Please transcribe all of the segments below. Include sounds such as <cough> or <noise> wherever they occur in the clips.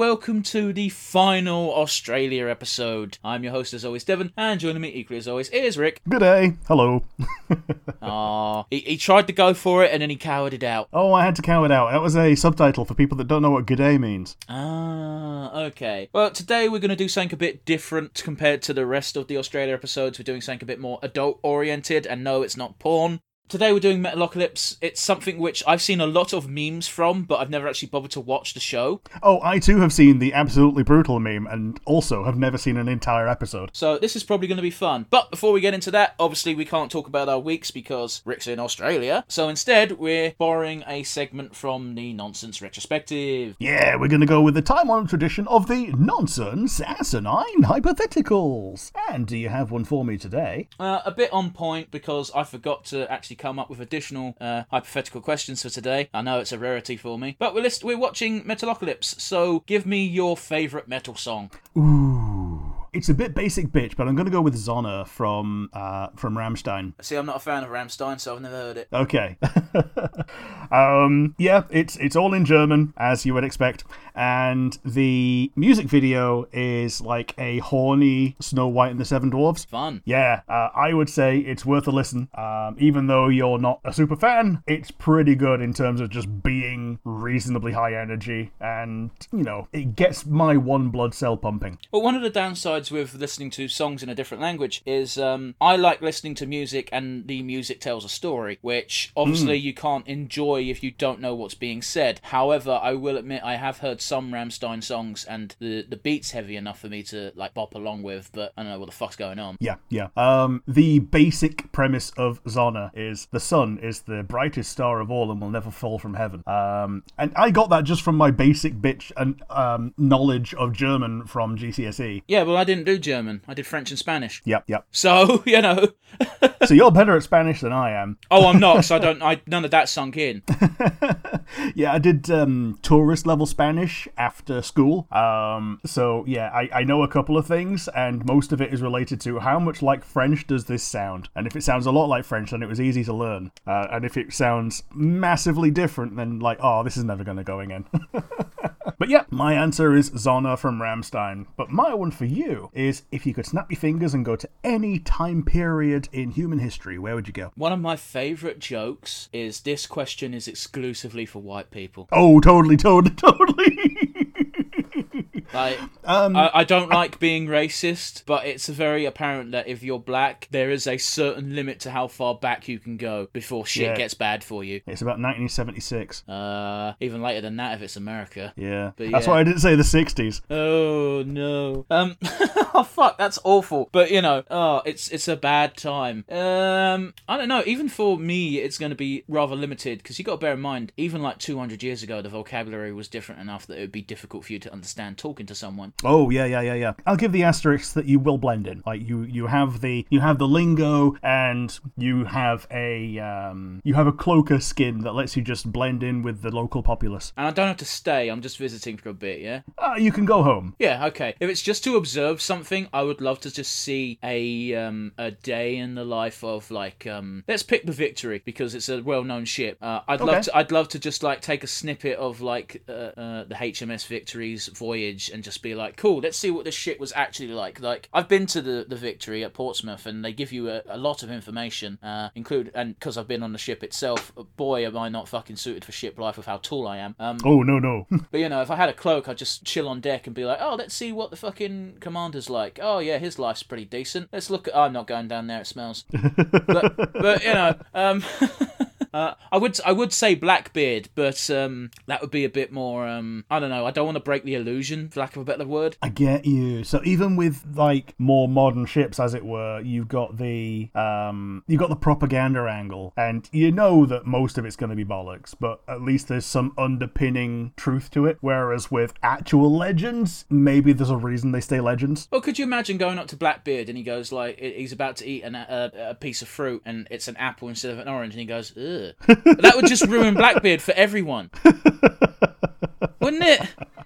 welcome to the final Australia episode. I'm your host, as always, Devon, and joining me equally as always is Rick. Good day. Hello. <laughs> Ah, he, he tried to go for it and then he cowered it out. Oh, I had to cower it out. That was a subtitle for people that don't know what good day means. Ah, okay. Well, today we're going to do something a bit different compared to the rest of the Australia episodes. We're doing something a bit more adult oriented, and no, it's not porn. Today we're doing Metalocalypse. It's something which I've seen a lot of memes from, but I've never actually bothered to watch the show. Oh, I too have seen the absolutely brutal meme and also have never seen an entire episode. So this is probably going to be fun. But before we get into that, obviously we can't talk about our weeks because Rick's in Australia. So instead, we're borrowing a segment from the Nonsense Retrospective. Yeah, we're going to go with the time honored tradition of the nonsense asinine hypotheticals. And do you have one for me today? Uh, a bit on point because I forgot to actually come up with additional uh, hypothetical questions for today. I know it's a rarity for me, but we're list- we're watching Metalocalypse. So give me your favourite metal song. Ooh. It's a bit basic bitch, but I'm going to go with Sonne from uh, from Rammstein. See, I'm not a fan of Rammstein, so I've never heard it. Okay. <laughs> um, yeah, it's it's all in German as you would expect, and the music video is like a horny Snow White and the Seven Dwarfs. Fun. Yeah, uh, I would say it's worth a listen. Um, even though you're not a super fan, it's pretty good in terms of just being reasonably high energy, and you know it gets my one blood cell pumping. Well, one of the downsides with listening to songs in a different language is um, I like listening to music and the music tells a story, which obviously you can't enjoy if you don't know what's being said. However, I will admit I have heard some Rammstein songs and the, the beat's heavy enough for me to like bop along with, but I don't know what the fuck's going on. Yeah, yeah. Um, the basic premise of Sonne is the sun is the brightest star of all and will never fall from heaven. Um, and I got that just from my basic bitch and um, knowledge of German from GCSE. Yeah, well, I didn't do German. I did French and Spanish. Yep, yep. So, <laughs> you know. So you're better at Spanish than I am. oh, I'm not, <laughs> so I don't, I, none of that sunk in. <laughs> Yeah, I did um, tourist level Spanish after school. Um, so yeah, I, I know a couple of things, and most of it is related to how much like French does this sound. And if it sounds a lot like French, then it was easy to learn. Uh, and if it sounds massively different, then like, oh, this is never going to go again. <laughs> But yeah, my answer is Sonne from Rammstein. But my one for you is if you could snap your fingers and go to any time period in human history, where would you go? One of my favourite jokes is this question is exclusively for white people. Oh, totally, totally, <laughs> totally. Like, Um, I, I don't like being racist, but it's very apparent that if you're black, there is a certain limit to how far back you can go before shit Yeah. gets bad for you. it's about 1976. Uh, even later than that if it's America. Yeah. But That's yeah. why I didn't say the 60s. Oh no. Um. <laughs> oh fuck, that's awful. But you know, oh, it's it's a bad time. Um. I don't know. Even for me, it's going to be rather limited because you got to bear in mind, even like 200 years ago, the vocabulary was different enough that it would be difficult for you to understand talking to someone. Oh yeah, yeah, yeah, yeah. I'll give the asterisk that you will blend in. Like you, you have the you have the lingo, and you have a um, you have a cloaker skin that lets you just blend in with the local populace. And I don't have to stay. I'm just visiting for a bit. Yeah. Uh, you can go home. Yeah, okay. If it's just to observe something, I would love to just see a um a day in the life of like um let's pick the Victory because it's a well-known ship. Uh, I'd love to I'd love to just like take a snippet of like uh, uh, the HMS Victory's voyage and just be like, cool, let's see what this shit was actually like. Like I've been to the the Victory at Portsmouth and they give you a, a lot of information, uh, include and because I've been on the ship itself, boy am I not fucking suited for ship life with how tall I am. Um, Oh no no. <laughs> but you know, if I had a cloak, I'd just chill on deck and be like, "Oh, let's see what the fucking commander's like. Oh yeah, his life's pretty decent. Let's look at. Oh, I'm not going down there. It smells. <laughs> but, but you know, um, <laughs> uh, I would I would say Blackbeard, but um, that would be a bit more. Um, I don't know. I don't want to break the illusion, for lack of a better word. I get you. So even with like more modern ships, as it were, you've got the um, you've got the propaganda angle, and you know that most of it's going to be bollocks, but at least there's some underpinning truth to it. Whereas with actual legends, maybe there's a reason they stay legends. Well, could you imagine going up to Blackbeard and he goes like, he's about to eat an, a, a piece of fruit and it's an apple instead of an orange, and he goes, ugh. That would just ruin Blackbeard for everyone, <laughs> wouldn't it?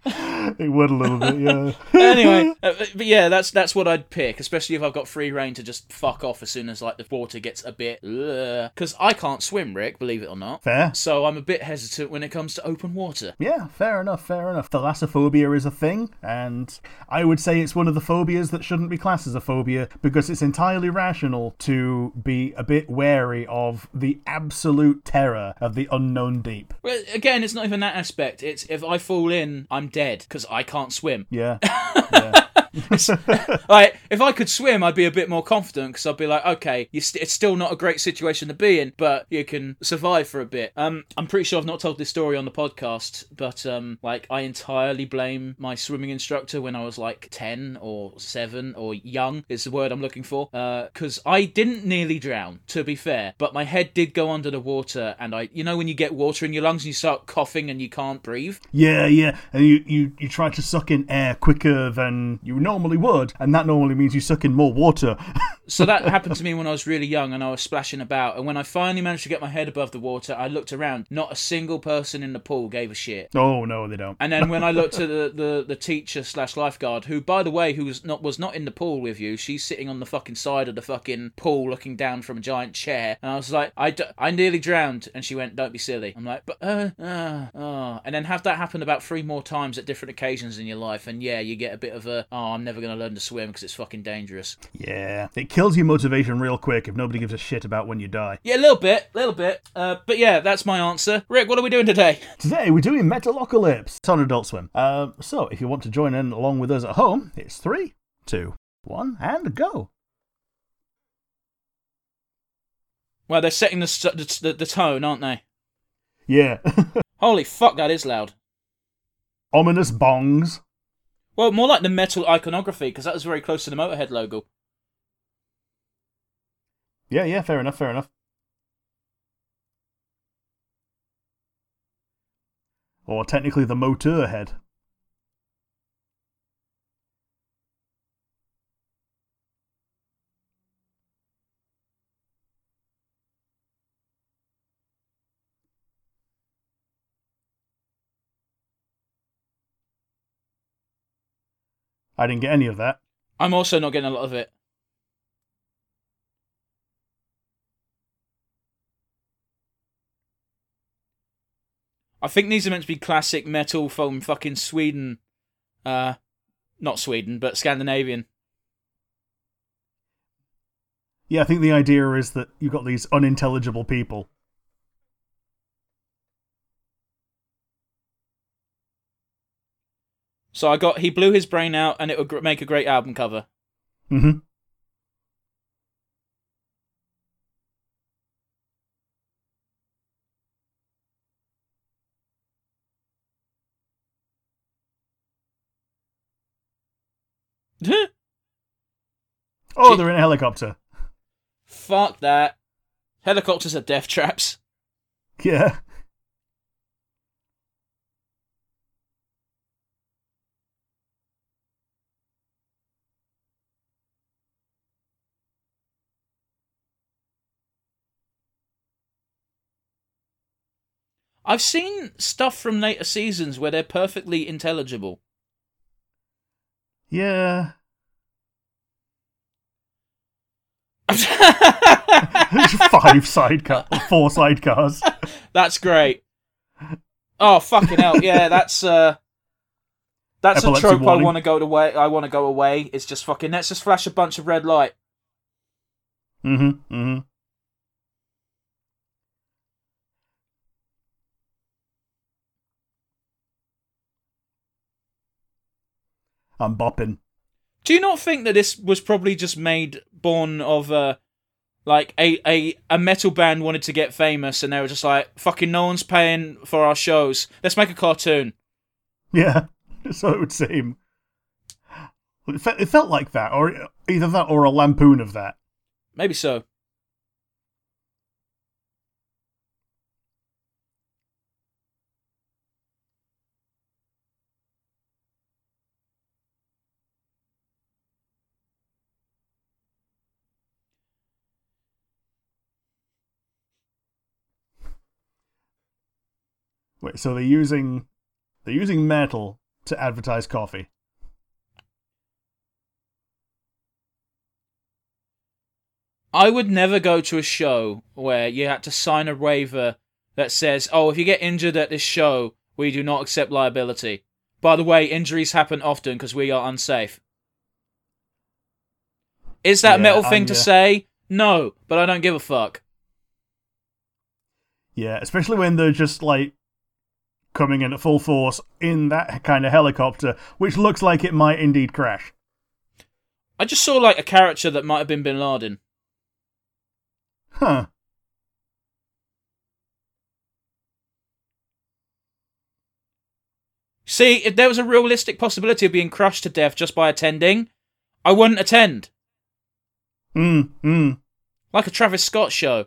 <laughs> it would a little bit, yeah. <laughs> anyway, uh, but yeah, that's that's what I'd pick, especially if I've got free reign to just fuck off as soon as like the water gets a bit. Because I can't swim, Rick, believe it or not. Fair. So I'm a bit hesitant when it comes to open water. Yeah, fair enough, fair enough. Thalassophobia is a thing, and I would say it's one of the phobias that shouldn't be classed as a phobia because it's entirely rational to be a bit wary of the absolute terror of the unknown deep. Well, again, it's not even that aspect. It's if I fall in, I'm dead because I can't swim. Yeah. <laughs> yeah. <laughs> like if I could swim, I'd be a bit more confident because I'd be like, okay, st- it's still not a great situation to be in, but you can survive for a bit. Um, I'm pretty sure I've not told this story on the podcast, but um, like I entirely blame my swimming instructor when I was like ten or seven or young is the word I'm looking for, because uh, I didn't nearly drown, to be fair, but my head did go under the water, and I, you know, when you get water in your lungs and you start coughing and you can't breathe. Yeah, yeah, and you you you try to suck in air quicker than you normally would, and that normally means you suck in more water. <laughs> so that happened to me when I was really young and I was splashing about. And when I finally managed to get my head above the water, I looked around. Not a single person in the pool gave a shit. Oh no, they don't. And then when I looked at <laughs> the, the, the teacher slash lifeguard, who by the way, who was not was not in the pool with you, she's sitting on the fucking side of the fucking pool, looking down from a giant chair. And I was like, I, d- I nearly drowned. And she went, "Don't be silly." I'm like, but uh, uh, uh. And then have that happen about three more times at different occasions in your life, and yeah, you get a bit of a, oh, I'm never gonna learn to swim because it's fucking dangerous. Yeah, it kills your motivation real quick if nobody gives a shit about when you die. Yeah, a little bit, a little bit. Uh, but yeah, that's my answer. Rick, what are we doing today? <laughs> Today we're doing Metalocalypse. It's on Adult Swim. Uh, so if you want to join in along with us at home, it's three, two, one, and go. Well, they're setting the, the, the tone, aren't they? Yeah. <laughs> Holy fuck, that is loud. Ominous bongs. Well, more like the metal iconography, because that was very close to the Motorhead logo. Yeah, yeah, fair enough, fair enough. Or technically the motor head. I didn't get any of that. I'm also not getting a lot of it. I think these are meant to be classic metal from fucking Sweden. Uh, not Sweden, but Scandinavian. Yeah, I think the idea is that you've got these unintelligible people. So I got he blew his brain out, and it would make a great album cover. Mm-hmm. <laughs> oh, they're in a helicopter. Fuck that. Helicopters are death traps. <laughs> Yeah. I've seen stuff from later seasons where they're perfectly intelligible. Yeah. <laughs> Five sidecar, four sidecars. That's great. Oh fucking hell! Yeah, that's uh, that's Epilepsy a trope warning. I want to go away. I want to go away. It's just fucking. Let's just flash a bunch of red light. Mm-hmm. Mm-hmm. I'm bopping. Do you not think that this was probably just made born of uh, like a, a a metal band wanted to get famous and they were just like fucking no one's paying for our shows. Let's make a cartoon. Yeah, <laughs> so it would seem. It felt like that, or either that or a lampoon of that. Maybe so. Wait, so they're using they're using metal to advertise coffee. I would never go to a show where you had to sign a waiver that says, "Oh, if you get injured at this show, we do not accept liability." By the way, injuries happen often because we are unsafe. Is that a Yeah, metal thing I'm, to uh, say? No, but I don't give a fuck. Yeah, especially when they're just like coming in at full force in that kind of helicopter, which looks like it might indeed crash. I just saw like a character that might have been Bin Laden. Huh. See, if there was a realistic possibility of being crushed to death just by attending, I wouldn't attend. Mm, mm. Like a Travis Scott show.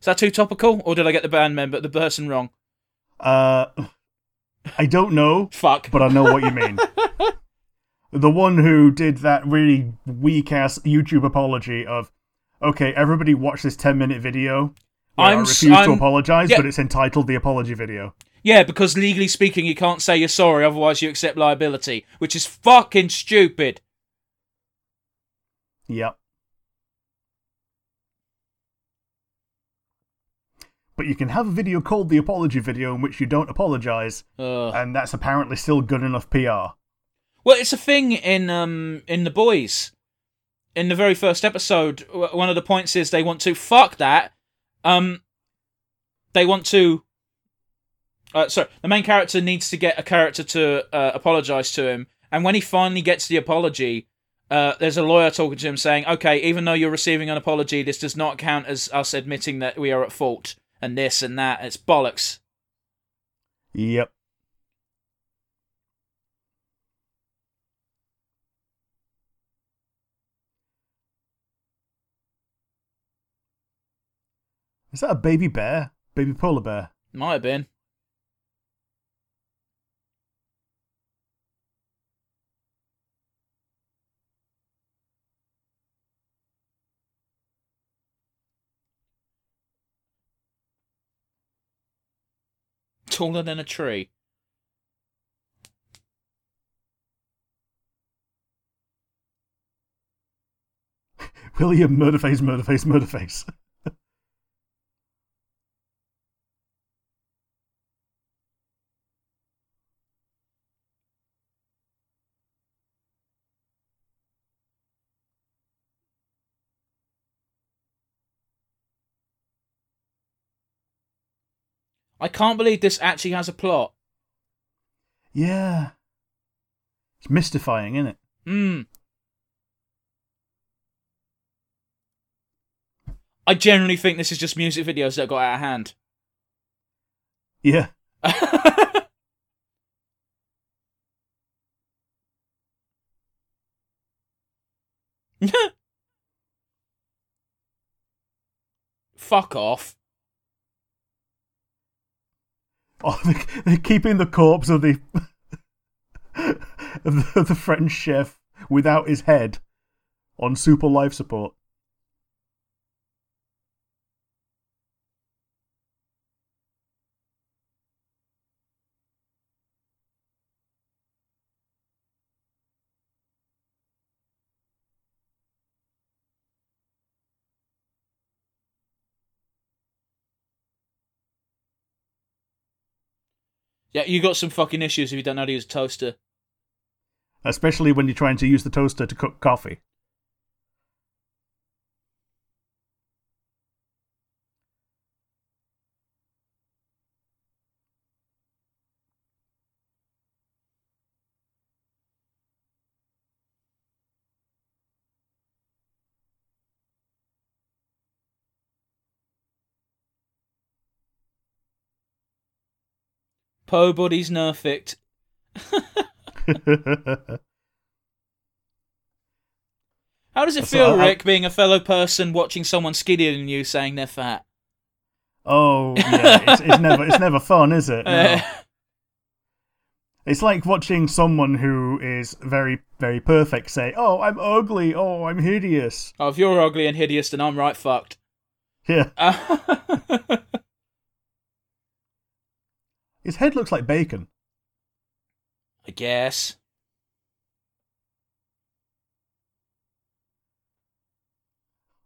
Is that too topical, or did I get the band member, the person wrong? Uh, I don't know, <laughs> Fuck. but I know what you mean. <laughs> the one who did that really weak ass YouTube apology of, okay, everybody watch this 10 minute video. I'm I refuse to I'm- apologize, yeah. but it's entitled the apology video. Yeah, because legally speaking, you can't say you're sorry, otherwise you accept liability, which is fucking stupid. Yep. But you can have a video called the apology video in which you don't apologize, and that's apparently still good enough PR. Well, it's a thing in um in the boys. In the very first episode, one of the points is they want to fuck that. Um, they want to. Uh, sorry, the main character needs to get a character to uh, apologize to him, and when he finally gets the apology, uh, there's a lawyer talking to him saying, "Okay, even though you're receiving an apology, this does not count as us admitting that we are at fault and this and that. It's bollocks." Yep. Is that a baby bear? Baby polar bear? Might have been. Taller than a tree. William Murderface, Murderface, Murderface. I can't believe this actually has a plot. yeah. It's mystifying, isn't it? Hmm. I generally think this is just music videos that got out of hand. Yeah. <laughs> Fuck off. <laughs> Oh, they- they're keeping the corpse of the <laughs> of the, of the French chef without his head on super life support. Yeah, you got some fucking issues if you don't know how to use a toaster. Especially when you're trying to use the toaster to cook coffee. Po body's nerfed. How does it feel, I- Rick, being a fellow person watching someone skinnier than you saying they're fat? oh yeah, it's, it's never it's never fun, is it? <laughs> No. It's like watching someone who is very very perfect say, "Oh, I'm ugly. Oh, I'm hideous." oh, if you're ugly and hideous, then I'm right fucked. Yeah, Uh, <laughs> his head looks like bacon. I guess.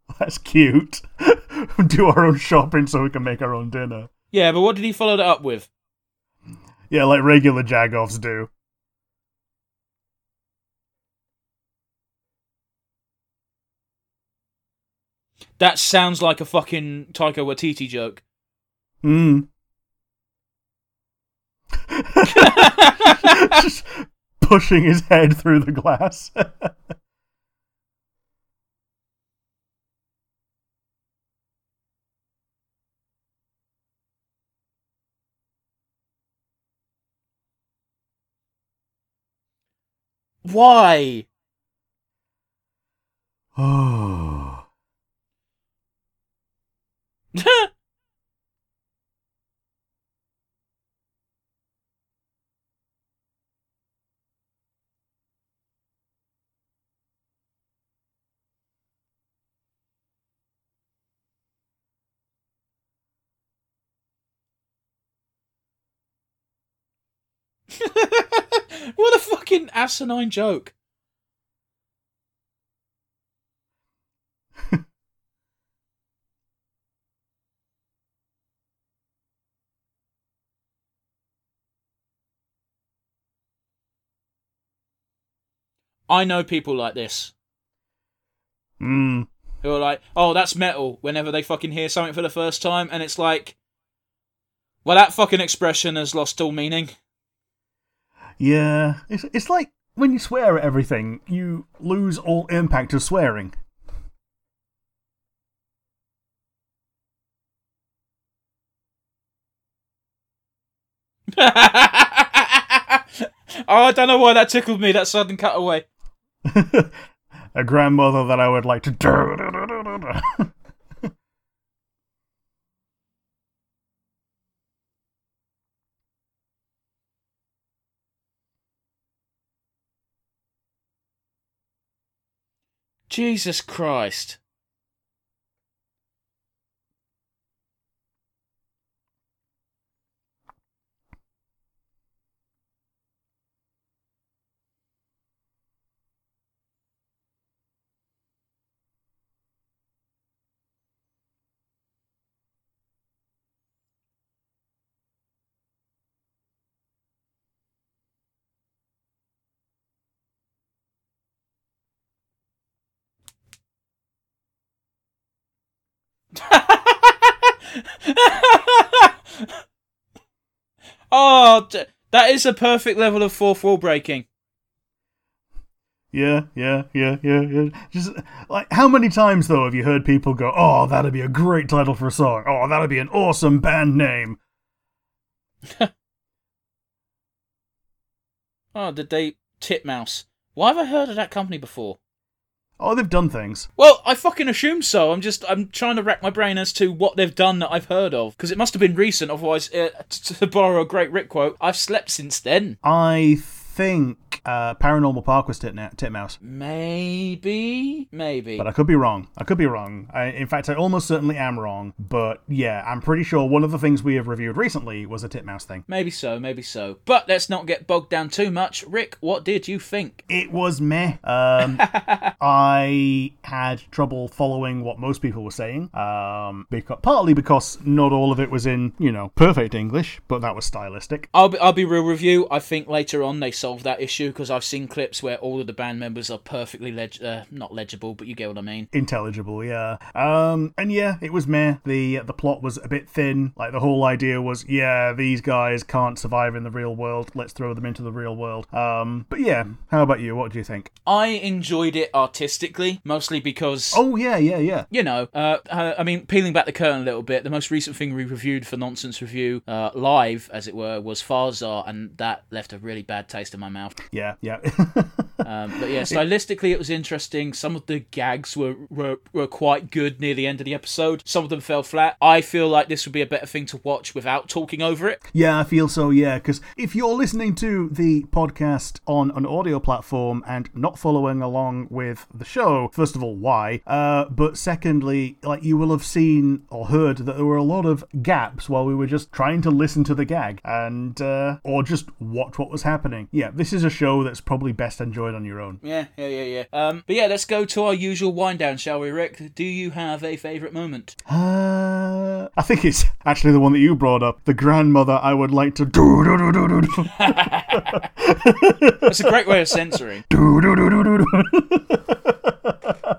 <laughs> That's cute. <laughs> Do our own shopping so we can make our own dinner. Yeah, but what did he follow that up with? Yeah, like regular Jagoffs do. That sounds like a fucking Taika Waititi joke. Hmm. <laughs> Just pushing his head through the glass. Why? oh. <sighs> <laughs> <laughs> what a fucking asinine joke. <laughs> I know people like this Hmm. who are like, "Oh, that's metal." Whenever they fucking hear something for the first time, and it's like, well, that fucking expression has lost all meaning. Yeah. It's, it's like when you swear at everything, you lose all impact of swearing. <laughs> oh, I don't know why that tickled me. That sudden cutaway. <laughs> A grandmother that I would like to. <laughs> Jesus Christ. That is a perfect level of fourth wall breaking. Yeah, yeah, yeah, yeah, yeah. Just like how many times though have you heard people go, "Oh, that'd be a great title for a song. Oh, that'd be an awesome band name." <laughs> Oh, did they Titmouse? Why have I heard of that company before? Oh, they've done things. Well, I fucking assume so. I'm just I'm trying to rack my brain as to what they've done that I've heard of because it must have been recent. Otherwise, uh, to borrow a great Rick quote, I've slept since then. I think uh, Paranormal Park was Titna- Titmouse, Maybe, maybe. but I could be wrong. I could be wrong. I, in fact, I almost certainly am wrong. But yeah, I'm pretty sure one of the things we have reviewed recently was a Titmouse thing. Maybe so, maybe so. But let's not get bogged down too much. Rick, what did you think? It was meh. Um, <laughs> I had trouble following what most people were saying, um, because, partly because not all of it was in, you know, perfect English, but that was stylistic. I'll be, I'll be real review. I think later on they solved that issue because I've seen clips where all of the band members are perfectly leg- uh, not legible, but you get what I mean. Intelligible, yeah. Um, and yeah, it was meh. The the plot was a bit thin. Like the whole idea was, yeah, these guys can't survive in the real world. Let's throw them into the real world. Um, but yeah, how about you? What do you think? I enjoyed it artistically, mostly because Oh yeah, yeah, yeah. you know, uh, uh, I mean, peeling back the curtain a little bit, the most recent thing we reviewed for Nonsense Review, uh, live, as it were, was Farzar, and that left a really bad taste in my mouth. Yeah, yeah. <laughs> Um, but yeah, <laughs> stylistically it was interesting. Some of the gags were, were were quite good near the end of the episode. Some of them fell flat. I feel like this would be a better thing to watch without talking over it. Yeah, I feel so, yeah, because if you're listening to the podcast on an audio platform and not following along with the show, first of all, why? Uh, but secondly, like you will have seen or heard that there were a lot of gaps while we were just trying to listen to the gag and, uh, or just watch what was happening. Yeah, this is a show that's probably best enjoyed on your own. Yeah, yeah, yeah, yeah. Um, but yeah, let's go to our usual wind down, shall we, Rick? Do you have a favourite moment? Uh, I think it's actually the one that you brought up. The grandmother I would like to do do do do do <laughs> That's a great way of censoring. <laughs>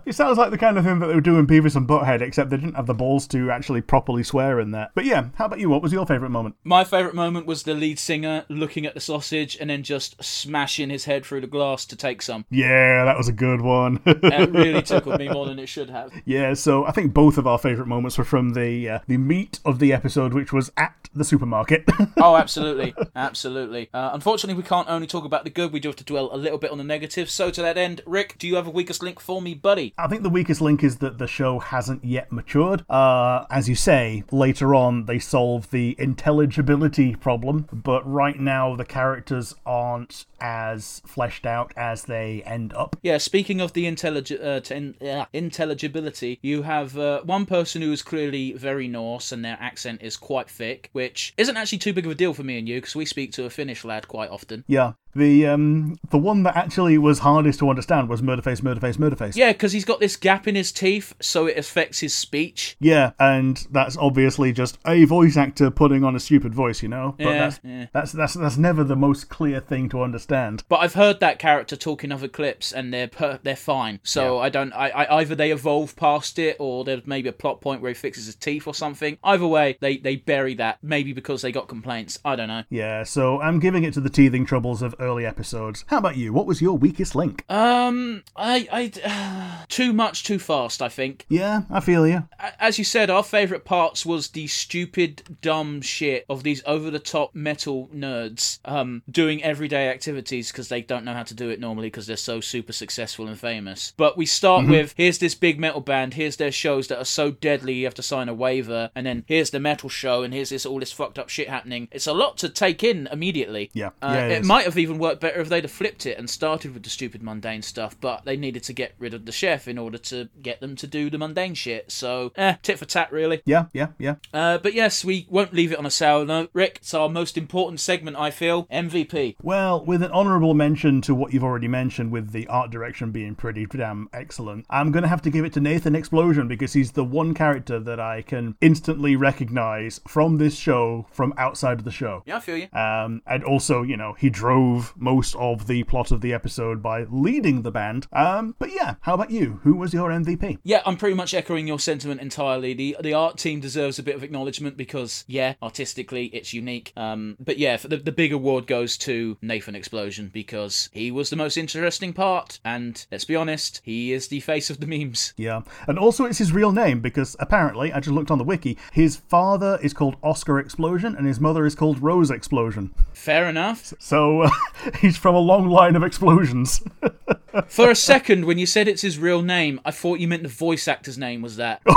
It sounds like the kind of thing that they would do in Beavis and Butthead, except they didn't have the balls to actually properly swear in there. But yeah, how about you? What was your favourite moment? My favourite moment was the lead singer looking at the sausage and then just smashing his head through the glass to take some. Yeah, that was a good one. <laughs> It really tickled me more than it should have. yeah, so I think both of our favourite moments were from the uh, the meat of the episode, which was at the supermarket. <laughs> Oh, absolutely. Absolutely. Uh, unfortunately, we can't only talk about the good, we do have to dwell a little bit on the negative. So, to that end, Rick, do you have a weakest link for me, buddy? I think the weakest link is that the show hasn't yet matured. Uh, as you say, later on they solve the intelligibility problem, but right now the characters aren't as fleshed out as they end up. Yeah, speaking of the intellig- uh, uh, intelligibility, you have uh, one person who is clearly very Norse and their accent is quite thick, which isn't actually too big of a deal for me and you because we speak to a Finnish lad quite often. Yeah. The um the one that actually was hardest to understand was Murderface, Murderface, Murderface. Yeah, because he's got this gap in his teeth, so it affects his speech. Yeah, and that's obviously just a voice actor putting on a stupid voice, you know. But Yeah, that's, yeah. that's that's that's never the most clear thing to understand. But I've heard that character talk in other clips, and they're per- they're fine. So I don't. I, I either they evolve past it, or there's maybe a plot point where he fixes his teeth or something. Either way, they they bury that. Maybe because they got complaints. I don't know. Yeah, so I'm giving it to the teething troubles of early episodes. How about you? What was your weakest link? Um, I I <sighs> too much too fast. I think. Yeah, I feel you. As you said, our favourite parts was the stupid, dumb shit of these over-the-top metal nerds um, doing everyday activities because they don't know how to do it normally because they're so super successful and famous. But we start with here's this big metal band, here's their shows that are so deadly you have to sign a waiver, and then here's the metal show, and here's this all this fucked up shit happening. It's a lot to take in immediately. Yeah. Uh, Yeah, it it might have even worked better if they'd have flipped it and started with the stupid mundane stuff, but they needed to get rid of the chef in order to get them to do the mundane shit. So, eh, tit for tat, really. Yeah, yeah, yeah. Uh, but yes, we won't leave it on a sour note. Rick, it's our most important segment, I feel. MVP. Well, with an honourable mention to what you've already mentioned, with the art direction being pretty damn excellent, I'm going to have to give it to Nathan Explosion because he's the one character that I can instantly recognise from this show from outside of the show. Yeah, I feel you. Um, and also, you know, he drove most of the plot of the episode by leading the band. Um, but yeah, how about you? Who was your MVP? Yeah, I'm pretty much echoing your sentiment entirely. The the art team deserves a bit of acknowledgement because, yeah, artistically it's unique. Um, but yeah, for the, the big award goes to Nathan Explosion because he was the most interesting part, and let's be honest, he is the face of the memes. Yeah, and also it's his real name because apparently, I just looked on the wiki, his father is called Oscar Explosion and his mother is called Rose Explosion. Fair enough. So uh, <laughs> <laughs> he's from a long line of explosions. <laughs> For a second, when you said it's his real name, I thought you meant the voice actor's name was that. <laughs>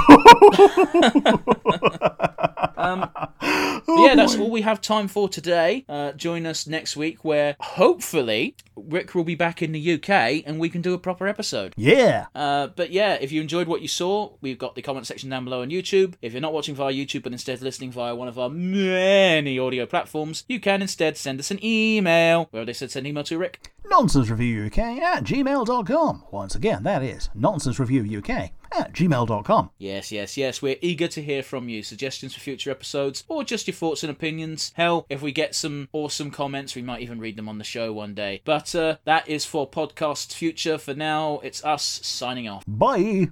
um, but yeah, that's all we have time for today. Uh, join us next week, where hopefully Rick will be back in the UK and we can do a proper episode. yeah. Uh, but yeah, if you enjoyed what you saw, we've got the comment section down below on YouTube. If you're not watching via YouTube but instead listening via one of our many audio platforms, you can instead send us an email. Where they said send email to Rick. Nonsense Review UK at gmail.com. Once again, that is Nonsense Review UK at gmail.com. Yes, yes, yes. We're eager to hear from you. Suggestions for future episodes or just your thoughts and opinions. Hell, if we get some awesome comments, we might even read them on the show one day. But uh, that is for podcast future. For now, it's us signing off. Bye.